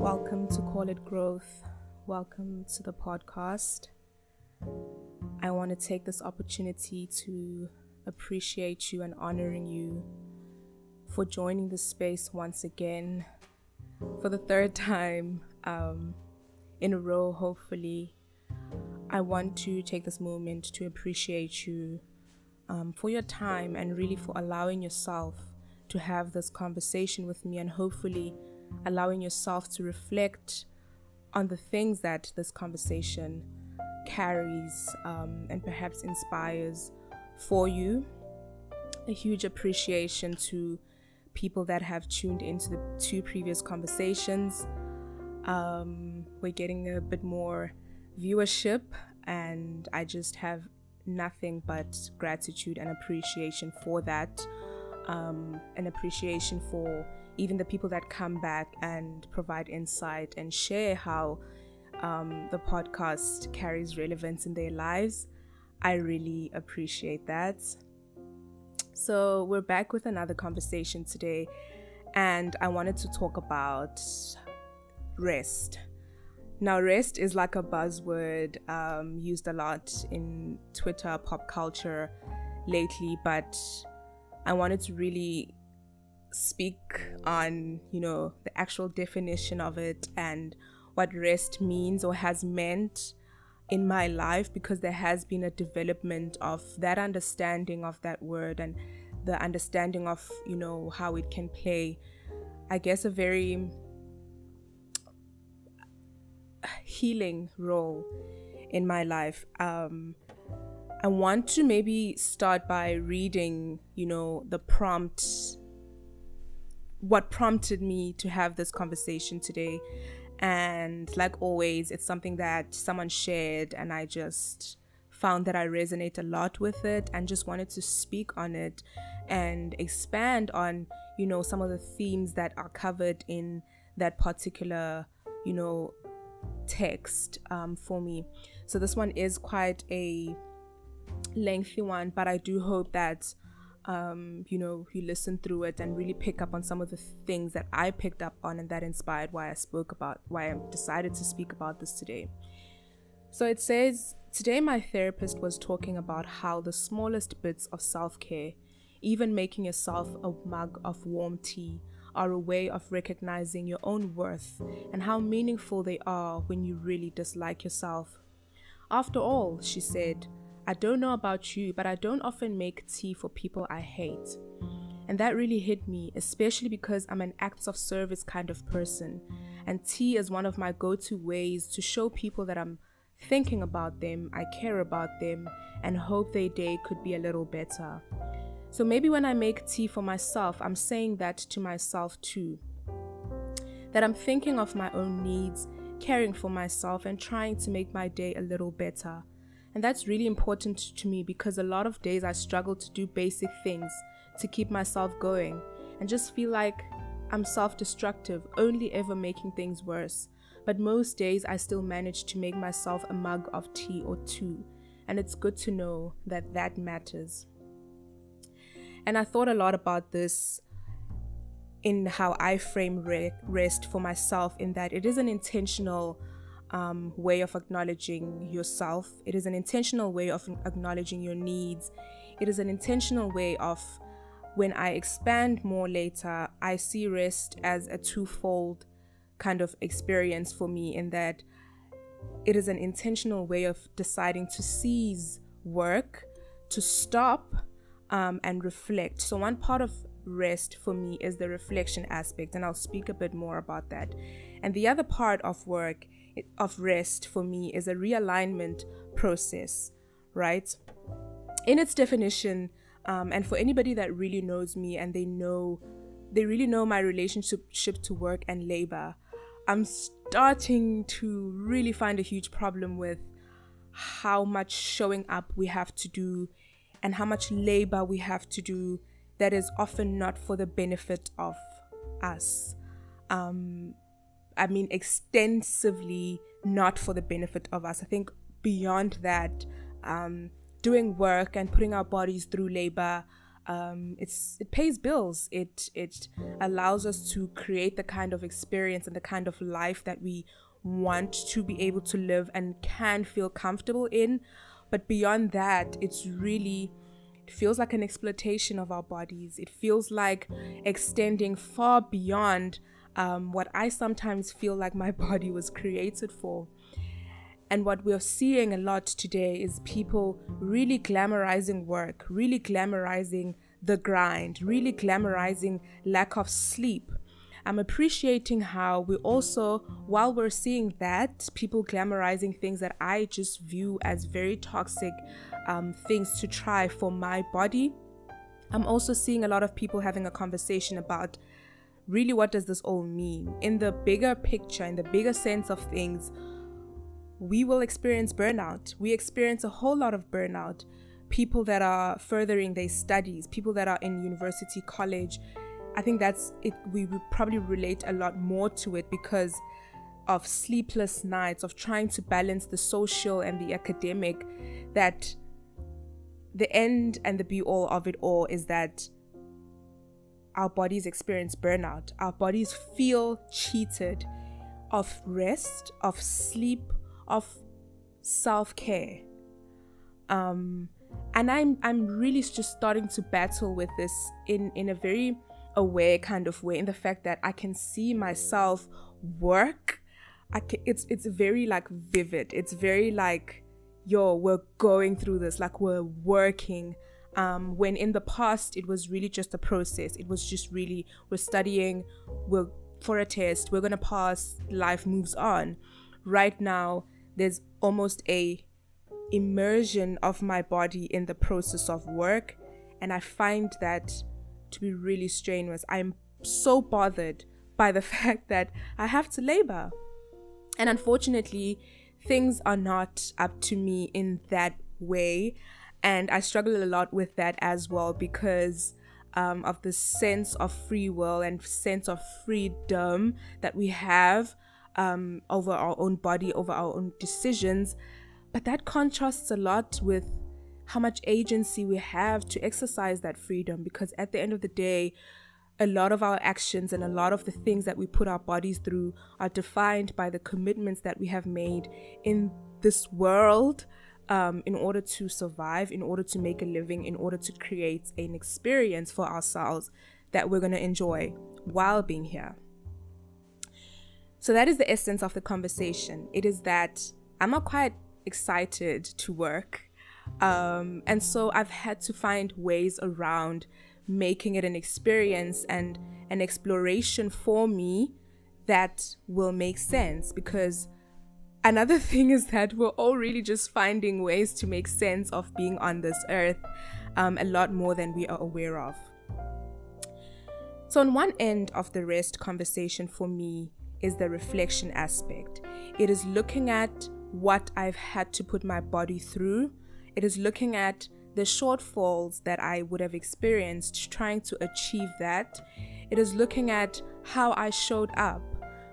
Welcome to Call It Growth. Welcome to the podcast. I want to take this opportunity to appreciate you and honoring you for joining the space once again for the third time um, in a row, hopefully. I want to take this moment to appreciate you um, for your time and really for allowing yourself to have this conversation with me and hopefully allowing yourself to reflect on the things that this conversation carries um, and perhaps inspires for you. A huge appreciation to people that have tuned into the two previous conversations. Um, we're getting a bit more viewership, and I just have nothing but gratitude and appreciation for that. Um, an appreciation for even the people that come back and provide insight and share how um, the podcast carries relevance in their lives. I really appreciate that. So, we're back with another conversation today, and I wanted to talk about rest. Now, rest is like a buzzword um, used a lot in Twitter, pop culture lately, but I wanted to really speak on, you know, the actual definition of it and what rest means or has meant in my life because there has been a development of that understanding of that word and the understanding of, you know, how it can play, I guess, a very healing role in my life. Um, I want to maybe start by reading, you know, the prompt, what prompted me to have this conversation today. And like always, it's something that someone shared, and I just found that I resonate a lot with it and just wanted to speak on it and expand on, you know, some of the themes that are covered in that particular, you know, text um, for me. So this one is quite a lengthy one, but I do hope that um, you know you listen through it and really pick up on some of the things that I picked up on and that inspired why I spoke about why I decided to speak about this today. So it says today my therapist was talking about how the smallest bits of self-care, even making yourself a mug of warm tea are a way of recognizing your own worth and how meaningful they are when you really dislike yourself. After all, she said, I don't know about you, but I don't often make tea for people I hate. And that really hit me, especially because I'm an acts of service kind of person. And tea is one of my go to ways to show people that I'm thinking about them, I care about them, and hope their day could be a little better. So maybe when I make tea for myself, I'm saying that to myself too. That I'm thinking of my own needs, caring for myself, and trying to make my day a little better. And that's really important to me because a lot of days I struggle to do basic things to keep myself going and just feel like I'm self destructive, only ever making things worse. But most days I still manage to make myself a mug of tea or two, and it's good to know that that matters. And I thought a lot about this in how I frame re- rest for myself, in that it is an intentional um, way of acknowledging yourself, it is an intentional way of acknowledging your needs, it is an intentional way of when I expand more later, I see rest as a twofold kind of experience for me, in that it is an intentional way of deciding to seize work, to stop um, and reflect. So, one part of rest for me is the reflection aspect, and I'll speak a bit more about that. And the other part of work, of rest for me, is a realignment process, right? In its definition, um, and for anybody that really knows me and they know, they really know my relationship to work and labor, I'm starting to really find a huge problem with how much showing up we have to do and how much labor we have to do that is often not for the benefit of us. Um, I mean, extensively not for the benefit of us. I think beyond that, um, doing work and putting our bodies through labor Um, it's it pays bills. It it allows us to create the kind of experience and the kind of life that we want to be able to live and can feel comfortable in. But beyond that, it's really it feels like an exploitation of our bodies. It feels like extending far beyond um, what I sometimes feel like my body was created for. And what we're seeing a lot today is people really glamorizing work, really glamorizing the grind, really glamorizing lack of sleep. I'm appreciating how we also, while we're seeing that, people glamorizing things that I just view as very toxic um, things to try for my body. I'm also seeing a lot of people having a conversation about really what does this all mean? In the bigger picture, in the bigger sense of things, we will experience burnout. We experience a whole lot of burnout. People that are furthering their studies, people that are in university, college. I think that's it. We will probably relate a lot more to it because of sleepless nights, of trying to balance the social and the academic. That the end and the be all of it all is that our bodies experience burnout. Our bodies feel cheated of rest, of sleep, of self-care. Um and i'm i'm really just starting to battle with this in in a very aware kind of way in the fact that i can see myself work. I can, it's it's very like vivid. It's very like yo we're going through this. Like we're working um, when in the past it was really just a process. It was just really we're studying we're for a test we're gonna pass life moves on. Right now there's almost a immersion of my body in the process of work and i find that to be really strenuous. I'm so bothered by the fact that i have to labor. And unfortunately things are not up to me in that way and i struggle a lot with that as well because um, of the sense of free will and sense of freedom that we have um, over our own body, over our own decisions. But that contrasts a lot with how much agency we have to exercise that freedom because at the end of the day, a lot of our actions and a lot of the things that we put our bodies through are defined by the commitments that we have made in this world um, in order to survive, in order to make a living, in order to create an experience for ourselves that we're going to enjoy while being here. So that is the essence of the conversation. It is that I'm not quite excited to work. Um, and so I've had to find ways around making it an experience and an exploration for me that will make sense because another thing is that we're all really just finding ways to make sense of being on this earth um, a lot more than we are aware of. So, on one end of the rest conversation for me is the reflection aspect. It is looking at what I've had to put my body through. It is looking at the shortfalls that I would have experienced trying to achieve that. It is looking at how I showed up,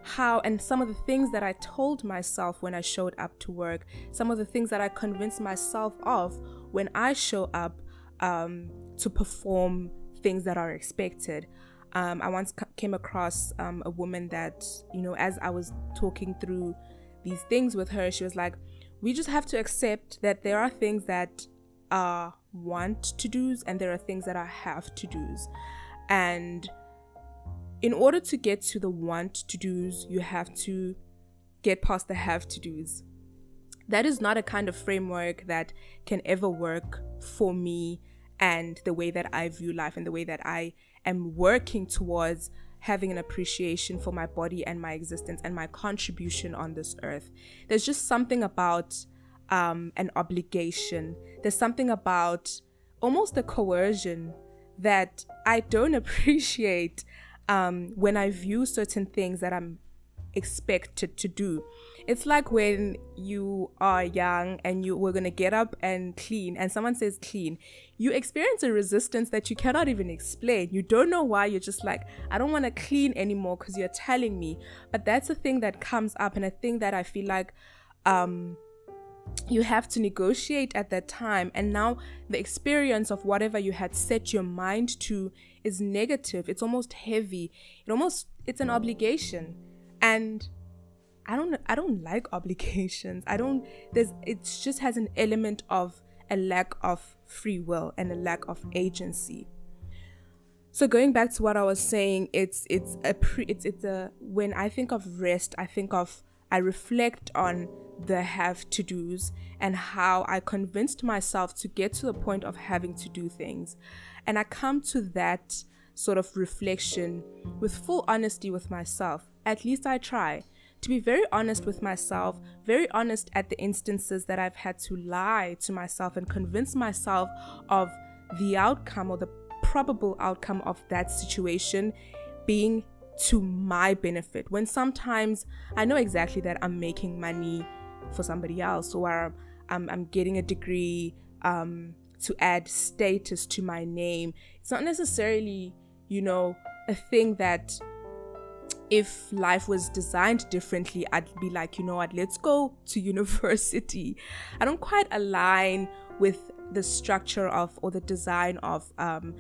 how and some of the things that I told myself when I showed up to work, some of the things that I convinced myself of when I show up um, to perform things that are expected. Um, I once came across um, a woman that, you know, as I was talking through these things with her, she was like, we just have to accept that there are things that are want to do's and there are things that are have to do's. And in order to get to the want to do's, you have to get past the have to do's. That is not a kind of framework that can ever work for me and the way that I view life and the way that I am working towards having an appreciation for my body and my existence and my contribution on this earth. There's just something about um, an obligation, there's something about almost a coercion that I don't appreciate um, when I view certain things that I'm expected to do. It's like when you are young and you were gonna get up and clean, and someone says clean, you experience a resistance that you cannot even explain. You don't know why. You're just like, I don't want to clean anymore because you're telling me. But that's a thing that comes up, and a thing that I feel like um, you have to negotiate at that time and now the experience of whatever you had set your mind to is negative. It's almost heavy. It almost it's an obligation. And i don't i don't like obligations. I don't there's it just has an element of a lack of free will and a lack of agency. So going back to what i was saying it's it's a pre it's it's a when i think of rest i think of i reflect on the have to do's and how I convinced myself to get to the point of having to do things. And I come to that sort of reflection with full honesty with myself. At least I try to be very honest with myself, very honest at the instances that I've had to lie to myself and convince myself of the outcome or the probable outcome of that situation being to my benefit. When sometimes I know exactly that I'm making money for somebody else or I'm, I'm getting a degree um, to add status to my name. It's not necessarily, you know, a thing that if life was designed differently, I'd be like, you know what, let's go to university. I don't quite align with the structure of or the design of um,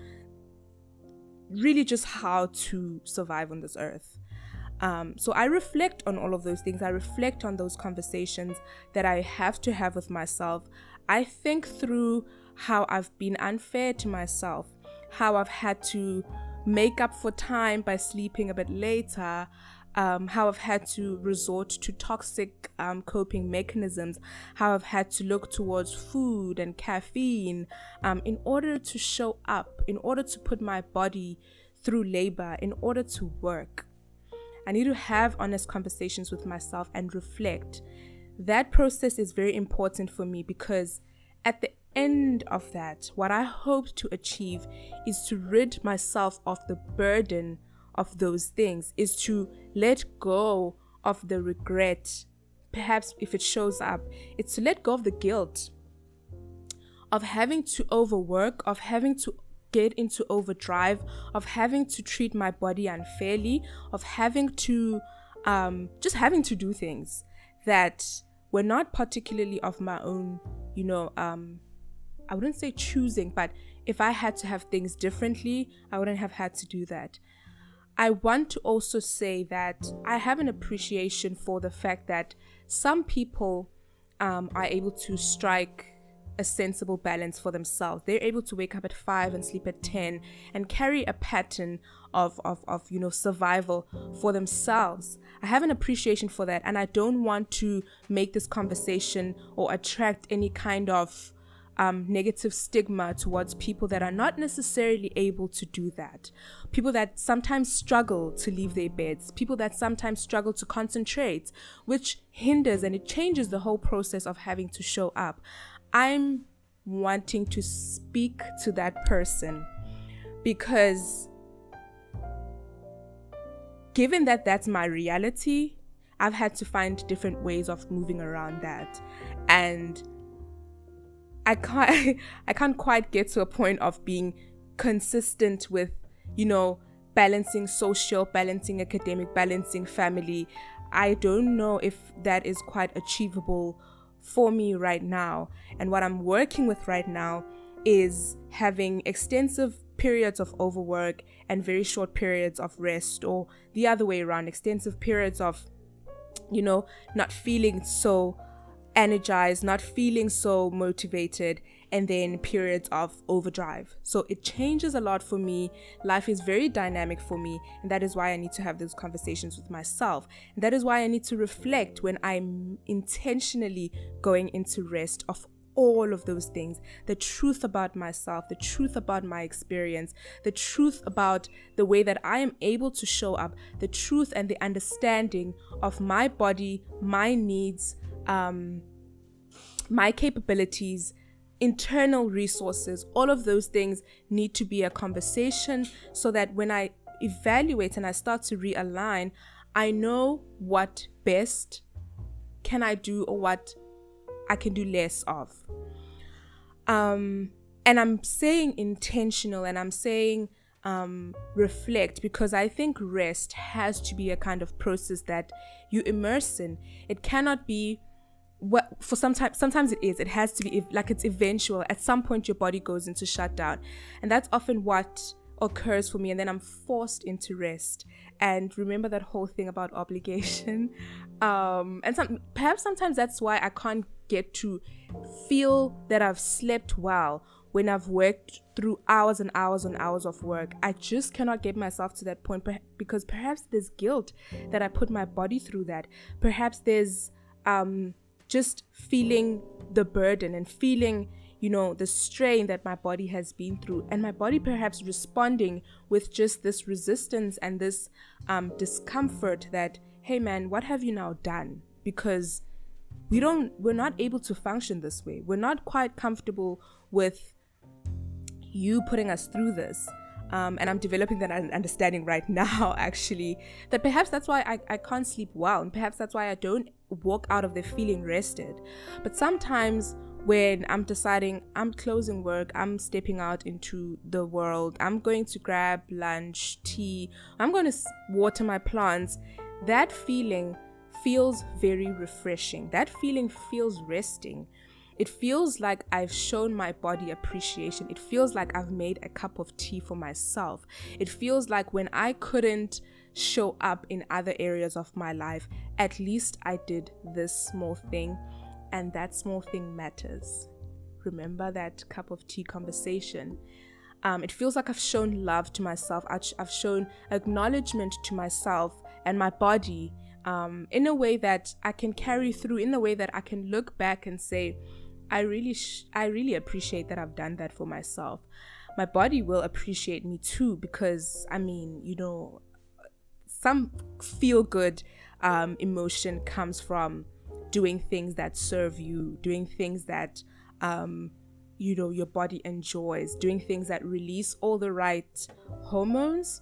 really just how to survive on this earth. Um, so I reflect on all of those things. I reflect on those conversations that I have to have with myself. I think through how I've been unfair to myself, how I've had to make up for time by sleeping a bit later, um, how I've had to resort to toxic um, coping mechanisms, how I've had to look towards food and caffeine um, in order to show up, in order to put my body through labor, in order to work. I need to have honest conversations with myself and reflect. That process is very important for me because at the end of that, what I hope to achieve is to rid myself of the burden of those things, is to let go of the regret. Perhaps if it shows up, it's to let go of the guilt of having to overwork, of having to get into overdrive of having to treat my body unfairly, of having to um, just having to do things that were not particularly of my own, you know, um, I wouldn't say choosing, but if I had to have things differently, I wouldn't have had to do that. I want to also say that I have an appreciation for the fact that some people um, are able to strike a sensible balance for themselves. They're able to wake up at five and sleep at 10 and carry a pattern of, of, of you know, survival for themselves. I have an appreciation for that, and I don't want to make this conversation or attract any kind of um, negative stigma towards people that are not necessarily able to do that. People that sometimes struggle to leave their beds, people that sometimes struggle to concentrate, which hinders and it changes the whole process of having to show up. I'm wanting to speak to that person because given that that's my reality, I've had to find different ways of moving around that. And I can't I can't quite get to a point of being consistent with, you know, balancing social, balancing academic, balancing family. I don't know if that is quite achievable for me right now. And what I'm working with right now is having extensive periods of overwork and very short periods of rest, or the other way around, extensive periods of, you know, not feeling so energized, not feeling so motivated, and then periods of overdrive. So it changes a lot for me. Life is very dynamic for me, and that is why I need to have those conversations with myself. And that is why I need to reflect when I'm intentionally going into rest of all of those things the truth about myself, the truth about my experience, the truth about the way that I am able to show up, the truth and the understanding of my body, my needs, um, my capabilities, internal resources, all of those things need to be a conversation so that when I evaluate and I start to realign, I know what best can I do or what I can do less of. Um, and I'm saying intentional and I'm saying um, reflect because I think rest has to be a kind of process that you immerse in. It cannot be what for sometimes sometimes it is it has to be like it's eventual. At some point your body goes into shutdown. And that's often what occurs for me and then i'm forced into rest. And remember that whole thing about obligation? Um and some perhaps sometimes that's why i can't get to feel that i've slept well when i've worked through hours and hours and hours of work. I just cannot get myself to that point because perhaps there's guilt that i put my body through that. Perhaps there's um just feeling the burden and feeling you know the strain that my body has been through. And my body perhaps responding with just this resistance and this um, discomfort that hey man what have you now done? Because we don't we're not able to function this way. We're not quite comfortable with you putting us through this um, and I'm developing that understanding right now, actually, that perhaps that's why I, I can't sleep well, and perhaps that's why I don't walk out of there feeling rested. But sometimes when I'm deciding I'm closing work, I'm stepping out into the world, I'm going to grab lunch, tea, I'm going to water my plants, that feeling feels very refreshing. That feeling feels resting. It feels like I've shown my body appreciation. It feels like I've made a cup of tea for myself. It feels like when I couldn't show up in other areas of my life, at least I did this small thing, and that small thing matters. Remember that cup of tea conversation. Um, it feels like I've shown love to myself. I've shown acknowledgement to myself and my body um, in a way that I can carry through, in a way that I can look back and say, I really, sh- I really appreciate that I've done that for myself. My body will appreciate me too because I mean, you know, some feel good um, emotion comes from doing things that serve you, doing things that um, you know your body enjoys, doing things that release all the right hormones.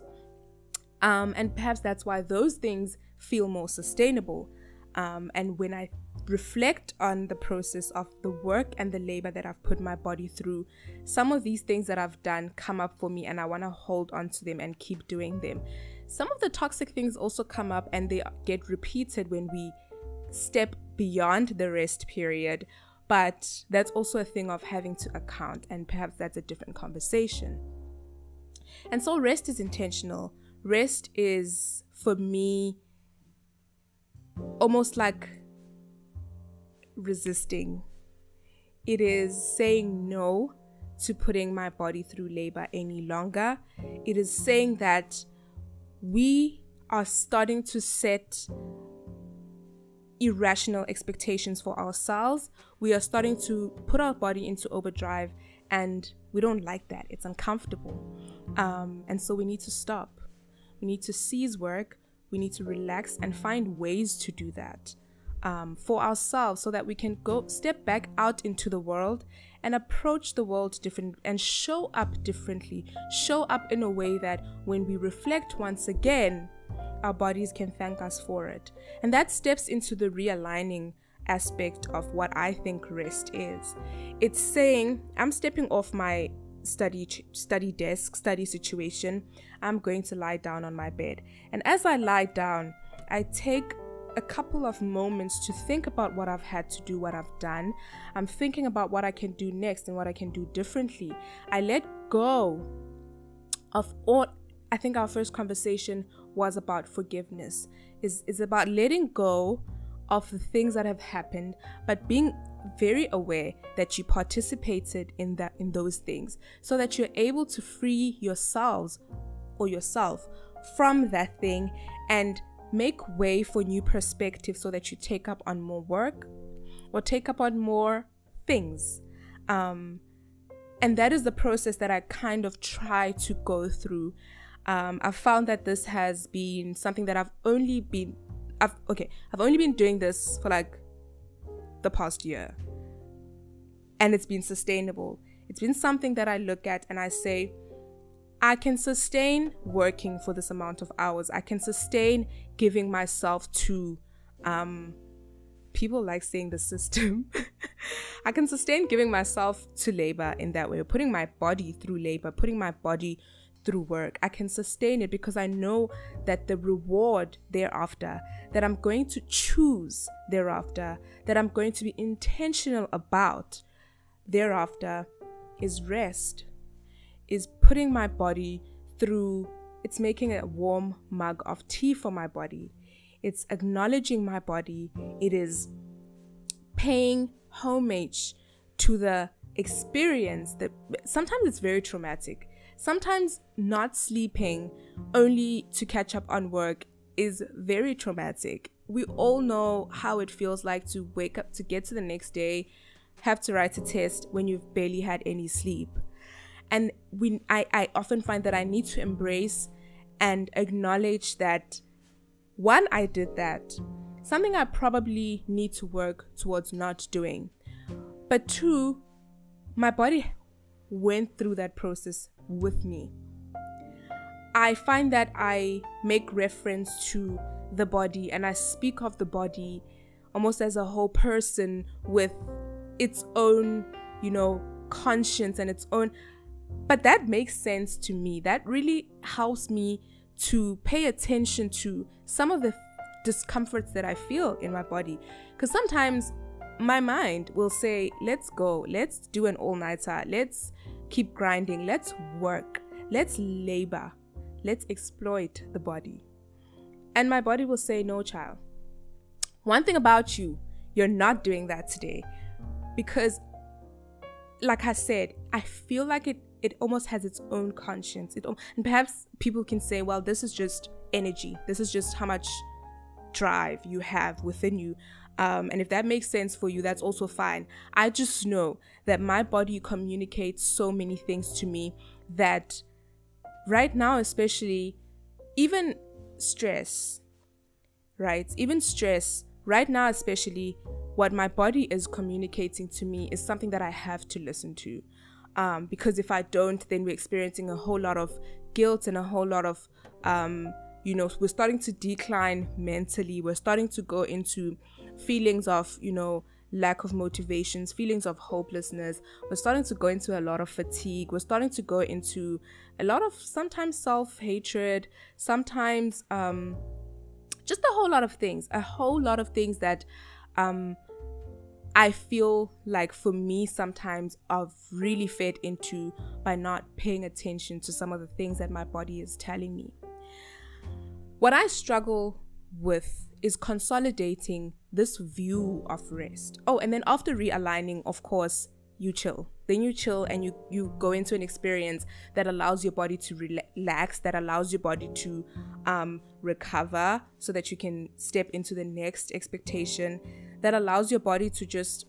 Um, and perhaps that's why those things feel more sustainable. Um, and when I reflect on the process of the work and the labor that I've put my body through, some of these things that I've done come up for me and I want to hold on to them and keep doing them. Some of the toxic things also come up and they get repeated when we step beyond the rest period, but that's also a thing of having to account, and perhaps that's a different conversation. And so, rest is intentional. Rest is, for me, almost like resisting. It is saying no to putting my body through labor any longer. It is saying that we are starting to set irrational expectations for ourselves. We are starting to put our body into overdrive, and we don't like that. It's uncomfortable. Um, and so we need to stop. We need to cease work. We need to relax and find ways to do that um, for ourselves so that we can go step back out into the world and approach the world different and show up differently show up in a way that when we reflect once again our bodies can thank us for it. And that steps into the realigning aspect of what i think rest is. It's saying i'm stepping off my study study desk study situation. I'm going to lie down on my bed. And as i lie down i take a couple of moments to think about what I've had to do, what I've done. I'm thinking about what I can do next and what I can do differently. I let go of all I think our first conversation was about forgiveness. Is is about letting go of the things that have happened, but being very aware that you participated in that in those things so that you're able to free yourselves or yourself from that thing and make way for new perspectives so that you take up on more work or take up on more things. Um, and that is the process that I kind of try to go through. Um, I've found that this has been something that I've only been, I've okay, I've only been doing this for like the past year, and it's been sustainable. It's been something that I look at and I say, I can sustain working for this amount of hours. I can sustain giving myself to um people like saying the system. I can sustain giving myself to labor in that way, putting my body through labor, putting my body through work. I can sustain it because I know that the reward thereafter, that I'm going to choose thereafter, that I'm going to be intentional about thereafter is rest, is putting my body through, it's making a warm mug of tea for my body. It's acknowledging my body. It is paying homage to the experience that sometimes it's very traumatic. Sometimes not sleeping only to catch up on work is very traumatic. We all know how it feels like to wake up to get to the next day, have to write a test when you've barely had any sleep. And we I, I often find that I need to embrace and acknowledge that one, I did that. Something I probably need to work towards not doing. But two, my body went through that process with me. I find that I make reference to the body and I speak of the body almost as a whole person with its own, you know, conscience and its own. But that makes sense to me. That really helps me to pay attention to some of the discomforts that I feel in my body. Because sometimes my mind will say, let's go, let's do an all nighter, let's keep grinding, let's work, let's labor, let's exploit the body. And my body will say, no, child. One thing about you, you're not doing that today. Because, like I said, I feel like it it almost has its own conscience. It and perhaps people can say, well, this is just energy. This is just how much drive you have within you. Um, and if that makes sense for you, that's also fine. I just know that my body communicates so many things to me that right now, especially, even stress, right? Even stress, right now, especially, what my body is communicating to me is something that I have to listen to. Um, because if I don't, then we're experiencing a whole lot of guilt and a whole lot of, um, you know, we're starting to decline mentally. We're starting to go into feelings of, you know, lack of motivations, feelings of hopelessness. We're starting to go into a lot of fatigue. We're starting to go into a lot of sometimes self hatred, sometimes um, just a whole lot of things, a whole lot of things that um, I feel like for me, sometimes I've really fed into by not paying attention to some of the things that my body is telling me. What I struggle with is consolidating this view of rest. Oh, and then after realigning, of course, you chill. Then you chill and you you go into an experience that allows your body to relax, that allows your body to um, recover, so that you can step into the next expectation that allows your body to just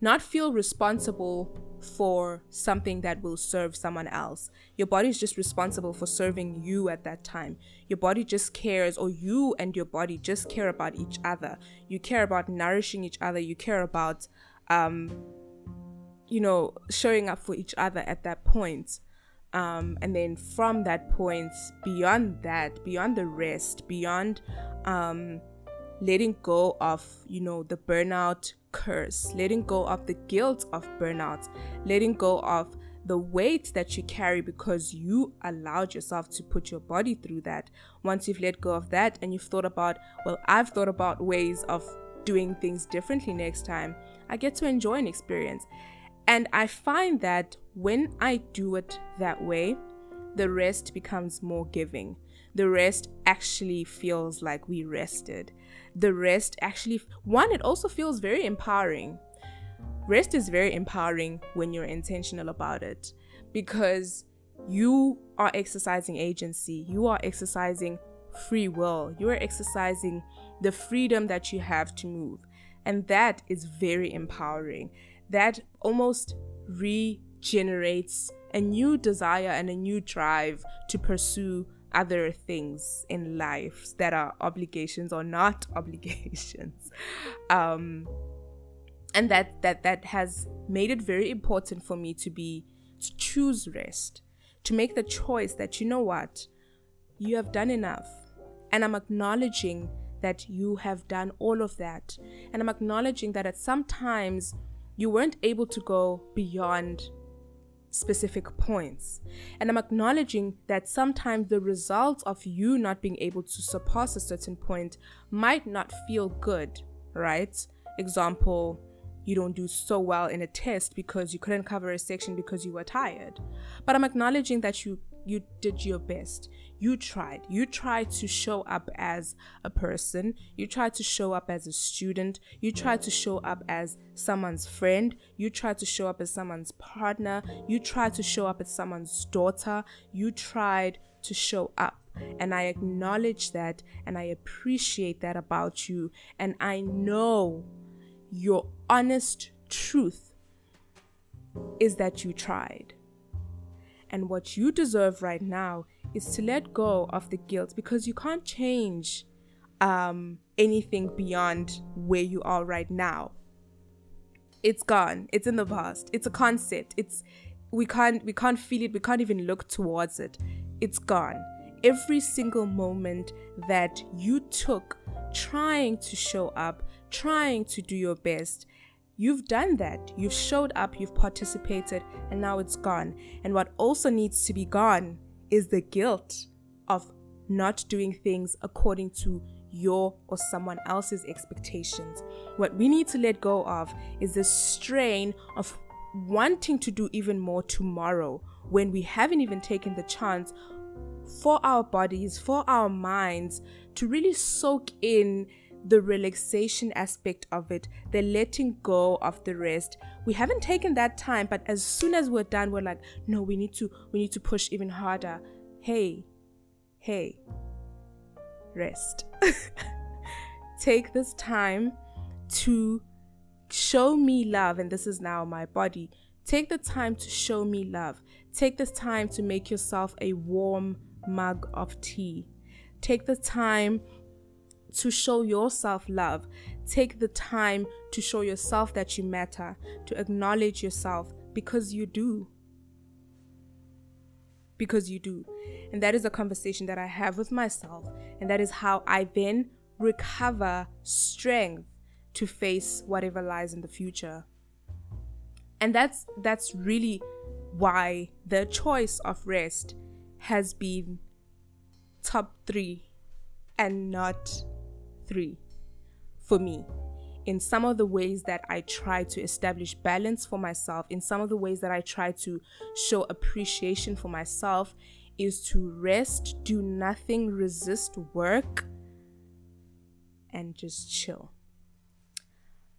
not feel responsible for something that will serve someone else. Your body is just responsible for serving you at that time. Your body just cares, or you and your body just care about each other. You care about nourishing each other. You care about, um, you know, showing up for each other at that point. Um, and then from that point, beyond that, beyond the rest, beyond um, letting go of, you know, the burnout curse, letting go of the guilt of burnout, letting go of the weight that you carry because you allowed yourself to put your body through that. Once you've let go of that and you've thought about, well, I've thought about ways of doing things differently next time, I get to enjoy an experience. And I find that when I do it that way, the rest becomes more giving. The rest actually feels like we rested the rest actually one it also feels very empowering. Rest is very empowering when you're intentional about it because you are exercising agency you are exercising free will you are exercising the freedom that you have to move. And that is very empowering. That almost regenerates a new desire and a new drive to pursue other things in life that are obligations or not obligations. Um and that that that has made it very important for me to be to choose rest to make the choice that you know what? You have done enough. And i'm acknowledging that you have done all of that. And i'm acknowledging that at some times you weren't able to go beyond specific points. And I'm acknowledging that sometimes the results of you not being able to surpass a certain point might not feel good, right? Example, you don't do so well in a test because you couldn't cover a section because you were tired. But I'm acknowledging that you you did your best. You tried. You tried to show up as a person. You tried to show up as a student. You tried to show up as someone's friend. You tried to show up as someone's partner. You tried to show up as someone's daughter. You tried to show up. And I acknowledge that and I appreciate that about you. And I know your honest truth is that you tried. And what you deserve right now is to let go of the guilt because you can't change um, anything beyond where you are right now. It's gone. It's in the past. It's a concept. It's we can't we can't feel it. We can't even look towards it. It's gone. Every single moment that you took trying to show up, trying to do your best, You've done that. You've showed up, you've participated, and now it's gone. And what also needs to be gone is the guilt of not doing things according to your or someone else's expectations. What we need to let go of is the strain of wanting to do even more tomorrow when we haven't even taken the chance for our bodies, for our minds to really soak in the relaxation aspect of it, the letting go of the rest. We haven't taken that time, but as soon as we're done, we're like, no, we need to we need to push even harder. Hey, hey, rest. Take this time to show me love, and this is now my body. Take the time to show me love. Take this time to make yourself a warm mug of tea. Take the time to show yourself love. Take the time to show yourself that you matter, to acknowledge yourself because you do. Because you do. And that is a conversation that I have with myself. And that is how I then recover strength to face whatever lies in the future. And that's that's really why the choice of rest has been top 3 and not three for me in some of the ways that I try to establish balance for myself, in some of the ways that I try to show appreciation for myself, is to rest, do nothing, resist work, and just chill.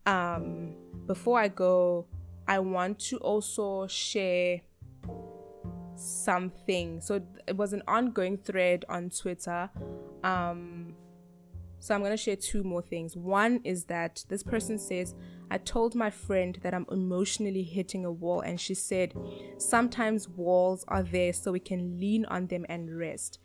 Um, before I go, I want to also share something. So it was an ongoing thread on Twitter. Um, so I'm going to share two more things. One is that this person says, I told my friend that I'm emotionally hitting a wall, and she said, Sometimes walls are there so we can lean on them and rest.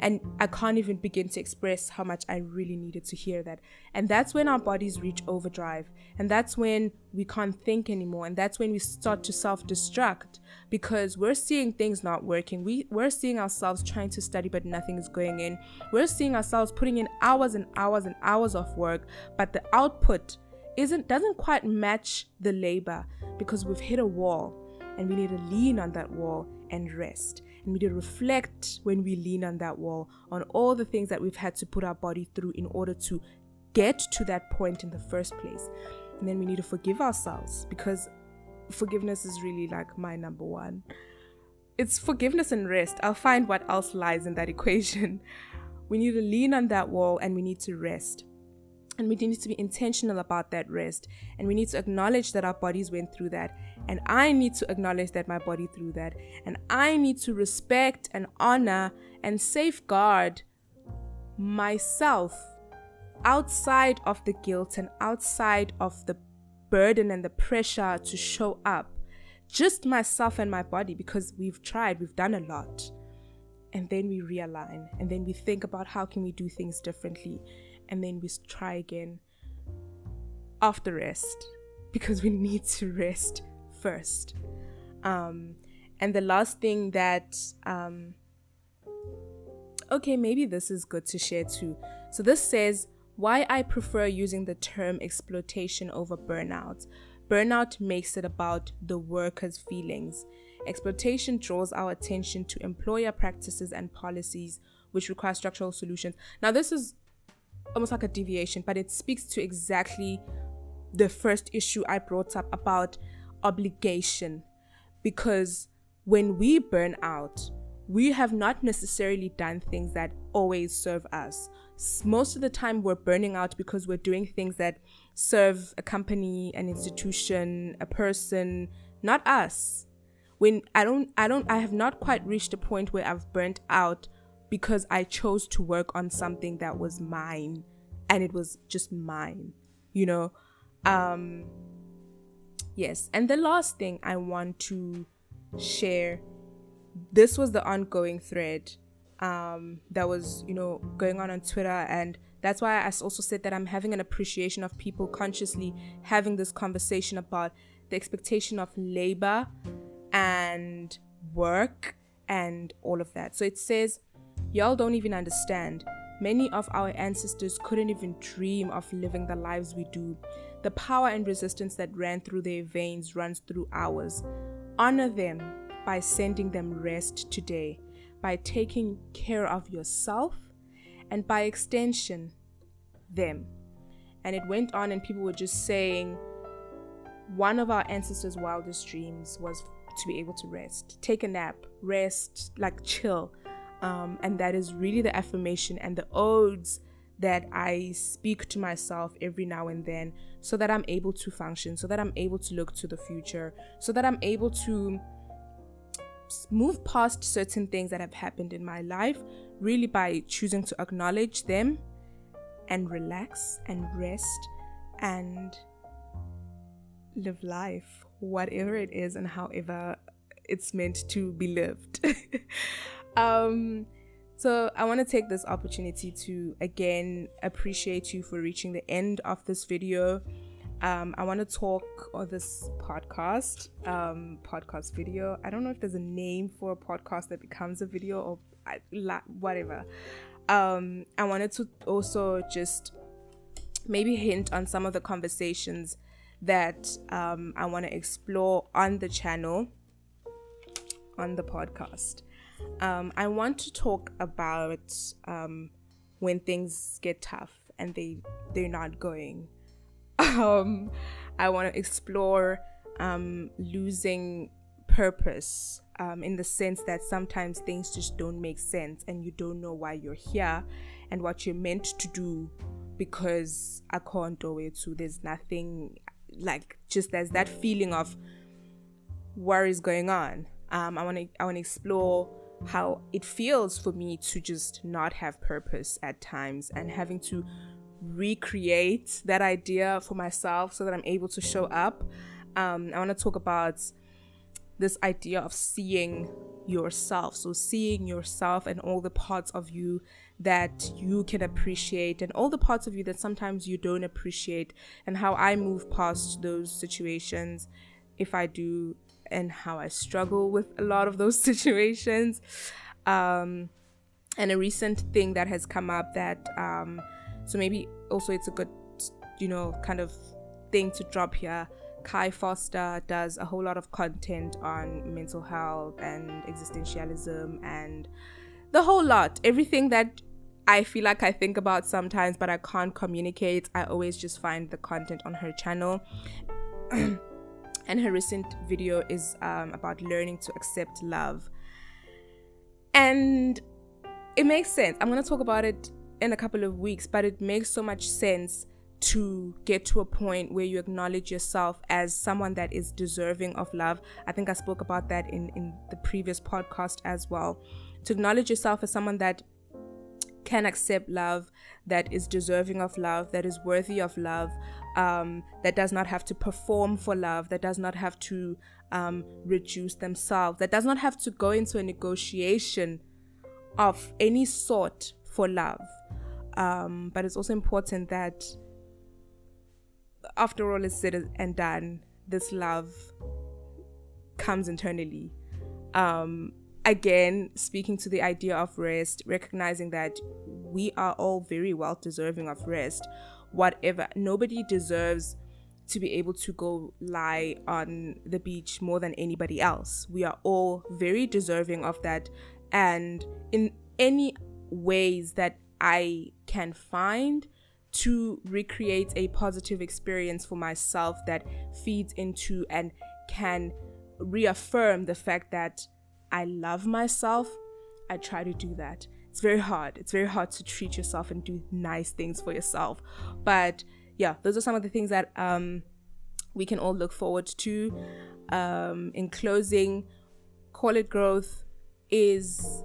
And I can't even begin to express how much I really needed to hear that. And that's when our bodies reach overdrive. And that's when we can't think anymore. And that's when we start to self destruct because we're seeing things not working. We, we're seeing ourselves trying to study, but nothing is going in. We're seeing ourselves putting in hours and hours and hours of work, but the output isn't doesn't quite match the labor because we've hit a wall and we need to lean on that wall and rest need to reflect when we lean on that wall on all the things that we've had to put our body through in order to get to that point in the first place. And then we need to forgive ourselves because forgiveness is really like my number one. It's forgiveness and rest. I'll find what else lies in that equation. We need to lean on that wall and we need to rest. And we need to be intentional about that rest. And we need to acknowledge that our bodies went through that. And I need to acknowledge that my body through that. And I need to respect and honor and safeguard myself outside of the guilt and outside of the burden and the pressure to show up. Just myself and my body because we've tried, we've done a lot. And then we realign and then we think about how can we do things differently and then we try again after rest because we need to rest first. Um, and the last thing that, um, okay, maybe this is good to share too. So this says why I prefer using the term exploitation over burnout. Burnout makes it about the worker's feelings. exploitation draws our attention to employer practices and policies which require structural solutions. Now, this is almost like a deviation, but it speaks to exactly the first issue I brought up about obligation. Because when we burn out, we have not necessarily done things that always serve us. Most of the time, we're burning out because we're doing things that serve a company, an institution, a person, not us. When I don't, I don't, I have not quite reached a point where I've burnt out because I chose to work on something that was mine and it was just mine, you know? Um, yes. And the last thing I want to share this was the ongoing thread um, that was, you know, going on on Twitter. And that's why I also said that I'm having an appreciation of people consciously having this conversation about the expectation of labor and work and all of that. So it says, Y'all don't even understand. Many of our ancestors couldn't even dream of living the lives we do. The power and resistance that ran through their veins runs through ours. Honor them by sending them rest today, by taking care of yourself, and by extension, them. And it went on, and people were just saying one of our ancestors' wildest dreams was to be able to rest, take a nap, rest, like chill. Um, and that is really the affirmation and the odes that I speak to myself every now and then so that I'm able to function, so that I'm able to look to the future, so that I'm able to move past certain things that have happened in my life really by choosing to acknowledge them and relax and rest and live life, whatever it is and however it's meant to be lived. um, so I want to take this opportunity to again appreciate you for reaching the end of this video um, I want to talk on this podcast, um, podcast video. I don't know if there's a name for a podcast that becomes a video or whatever. Um, I wanted to also just maybe hint on some of the conversations that um, I want to explore on the channel, on the podcast. Um, I want to talk about um, when things get tough and they they're not going um, I want to explore um, losing purpose um, in the sense that sometimes things just don't make sense and you don't know why you're here and what you're meant to do because I can't do it. So there's nothing like just there's that feeling of what is going on. Um, I want to I want to explore how it feels for me to just not have purpose at times and having to recreate that idea for myself so that I'm able to show up. Um, I want to talk about this idea of seeing yourself. So, seeing yourself and all the parts of you that you can appreciate, and all the parts of you that sometimes you don't appreciate, and how I move past those situations if I do, and how I struggle with a lot of those situations. Um, and a recent thing that has come up that um, so maybe also it's a good, you know, kind of thing to drop here. Kai Foster does a whole lot of content on mental health and existentialism and the whole lot. Everything that I feel like I think about sometimes, but I can't communicate. I always just find the content on her channel. and her recent video is um, about learning to accept love. And it makes sense. I'm going to talk about it in a couple of weeks, but it makes so much sense to get to a point where you acknowledge yourself as someone that is deserving of love. I think I spoke about that in, in the previous podcast as well. To acknowledge yourself as someone that can accept love, that is deserving of love, that is worthy of love, um, that does not have to perform for love, that does not have to um, reduce themselves, that does not have to go into a negotiation of any sort for love. Um, but it's also important that after all is said and done, this love comes internally. Um, again, speaking to the idea of rest, recognizing that we are all very well deserving of rest. Whatever, nobody deserves to be able to go lie on the beach more than anybody else. We are all very deserving of that. And in any ways that I can find to recreate a positive experience for myself that feeds into and can reaffirm the fact that I love myself, I try to do that. It's very hard. It's very hard to treat yourself and do nice things for yourself. But yeah, those are some of the things that um, we can all look forward to. Um, in closing, call it growth is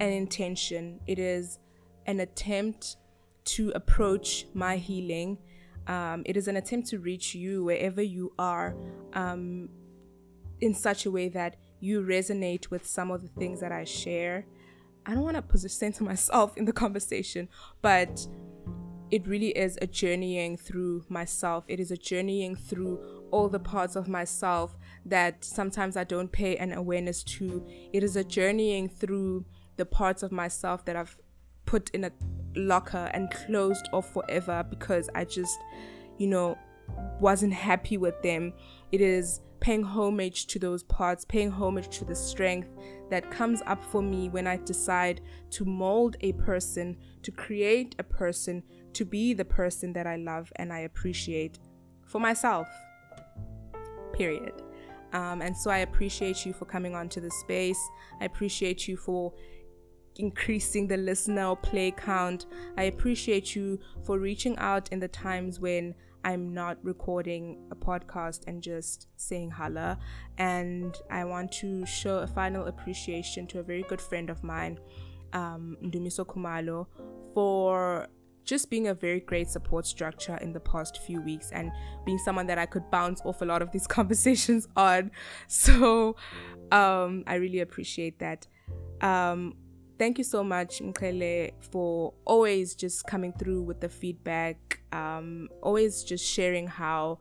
an intention. It is an attempt to approach my healing. Um, it is an attempt to reach you wherever you are um, in such a way that you resonate with some of the things that I share. I don't want to position myself in the conversation, but it really is a journeying through myself. It is a journeying through all the parts of myself that sometimes I don't pay an awareness to. It is a journeying through the parts of myself that I've put in a locker and closed off forever because I just, you know, wasn't happy with them. It is paying homage to those parts, paying homage to the strength that comes up for me when I decide to mold a person, to create a person, to be the person that I love and I appreciate for myself. Period. Um, and so I appreciate you for coming onto the space. I appreciate you for increasing the listener or play count. I appreciate you for reaching out in the times when I'm not recording a podcast and just saying holla. And I want to show a final appreciation to a very good friend of mine, um, Ndumiso Kumalo, for just being a very great support structure in the past few weeks and being someone that I could bounce off a lot of these conversations on. So um, I really appreciate that. Um, thank you so much, Mkele, for always just coming through with the feedback, um, always just sharing how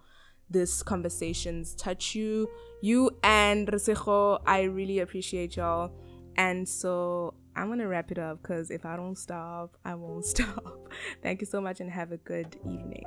these conversations touch you, you and Resejo. I really appreciate y'all. And so I'm gonna wrap it up because if I don't stop, I won't stop. Thank you so much and have a good evening.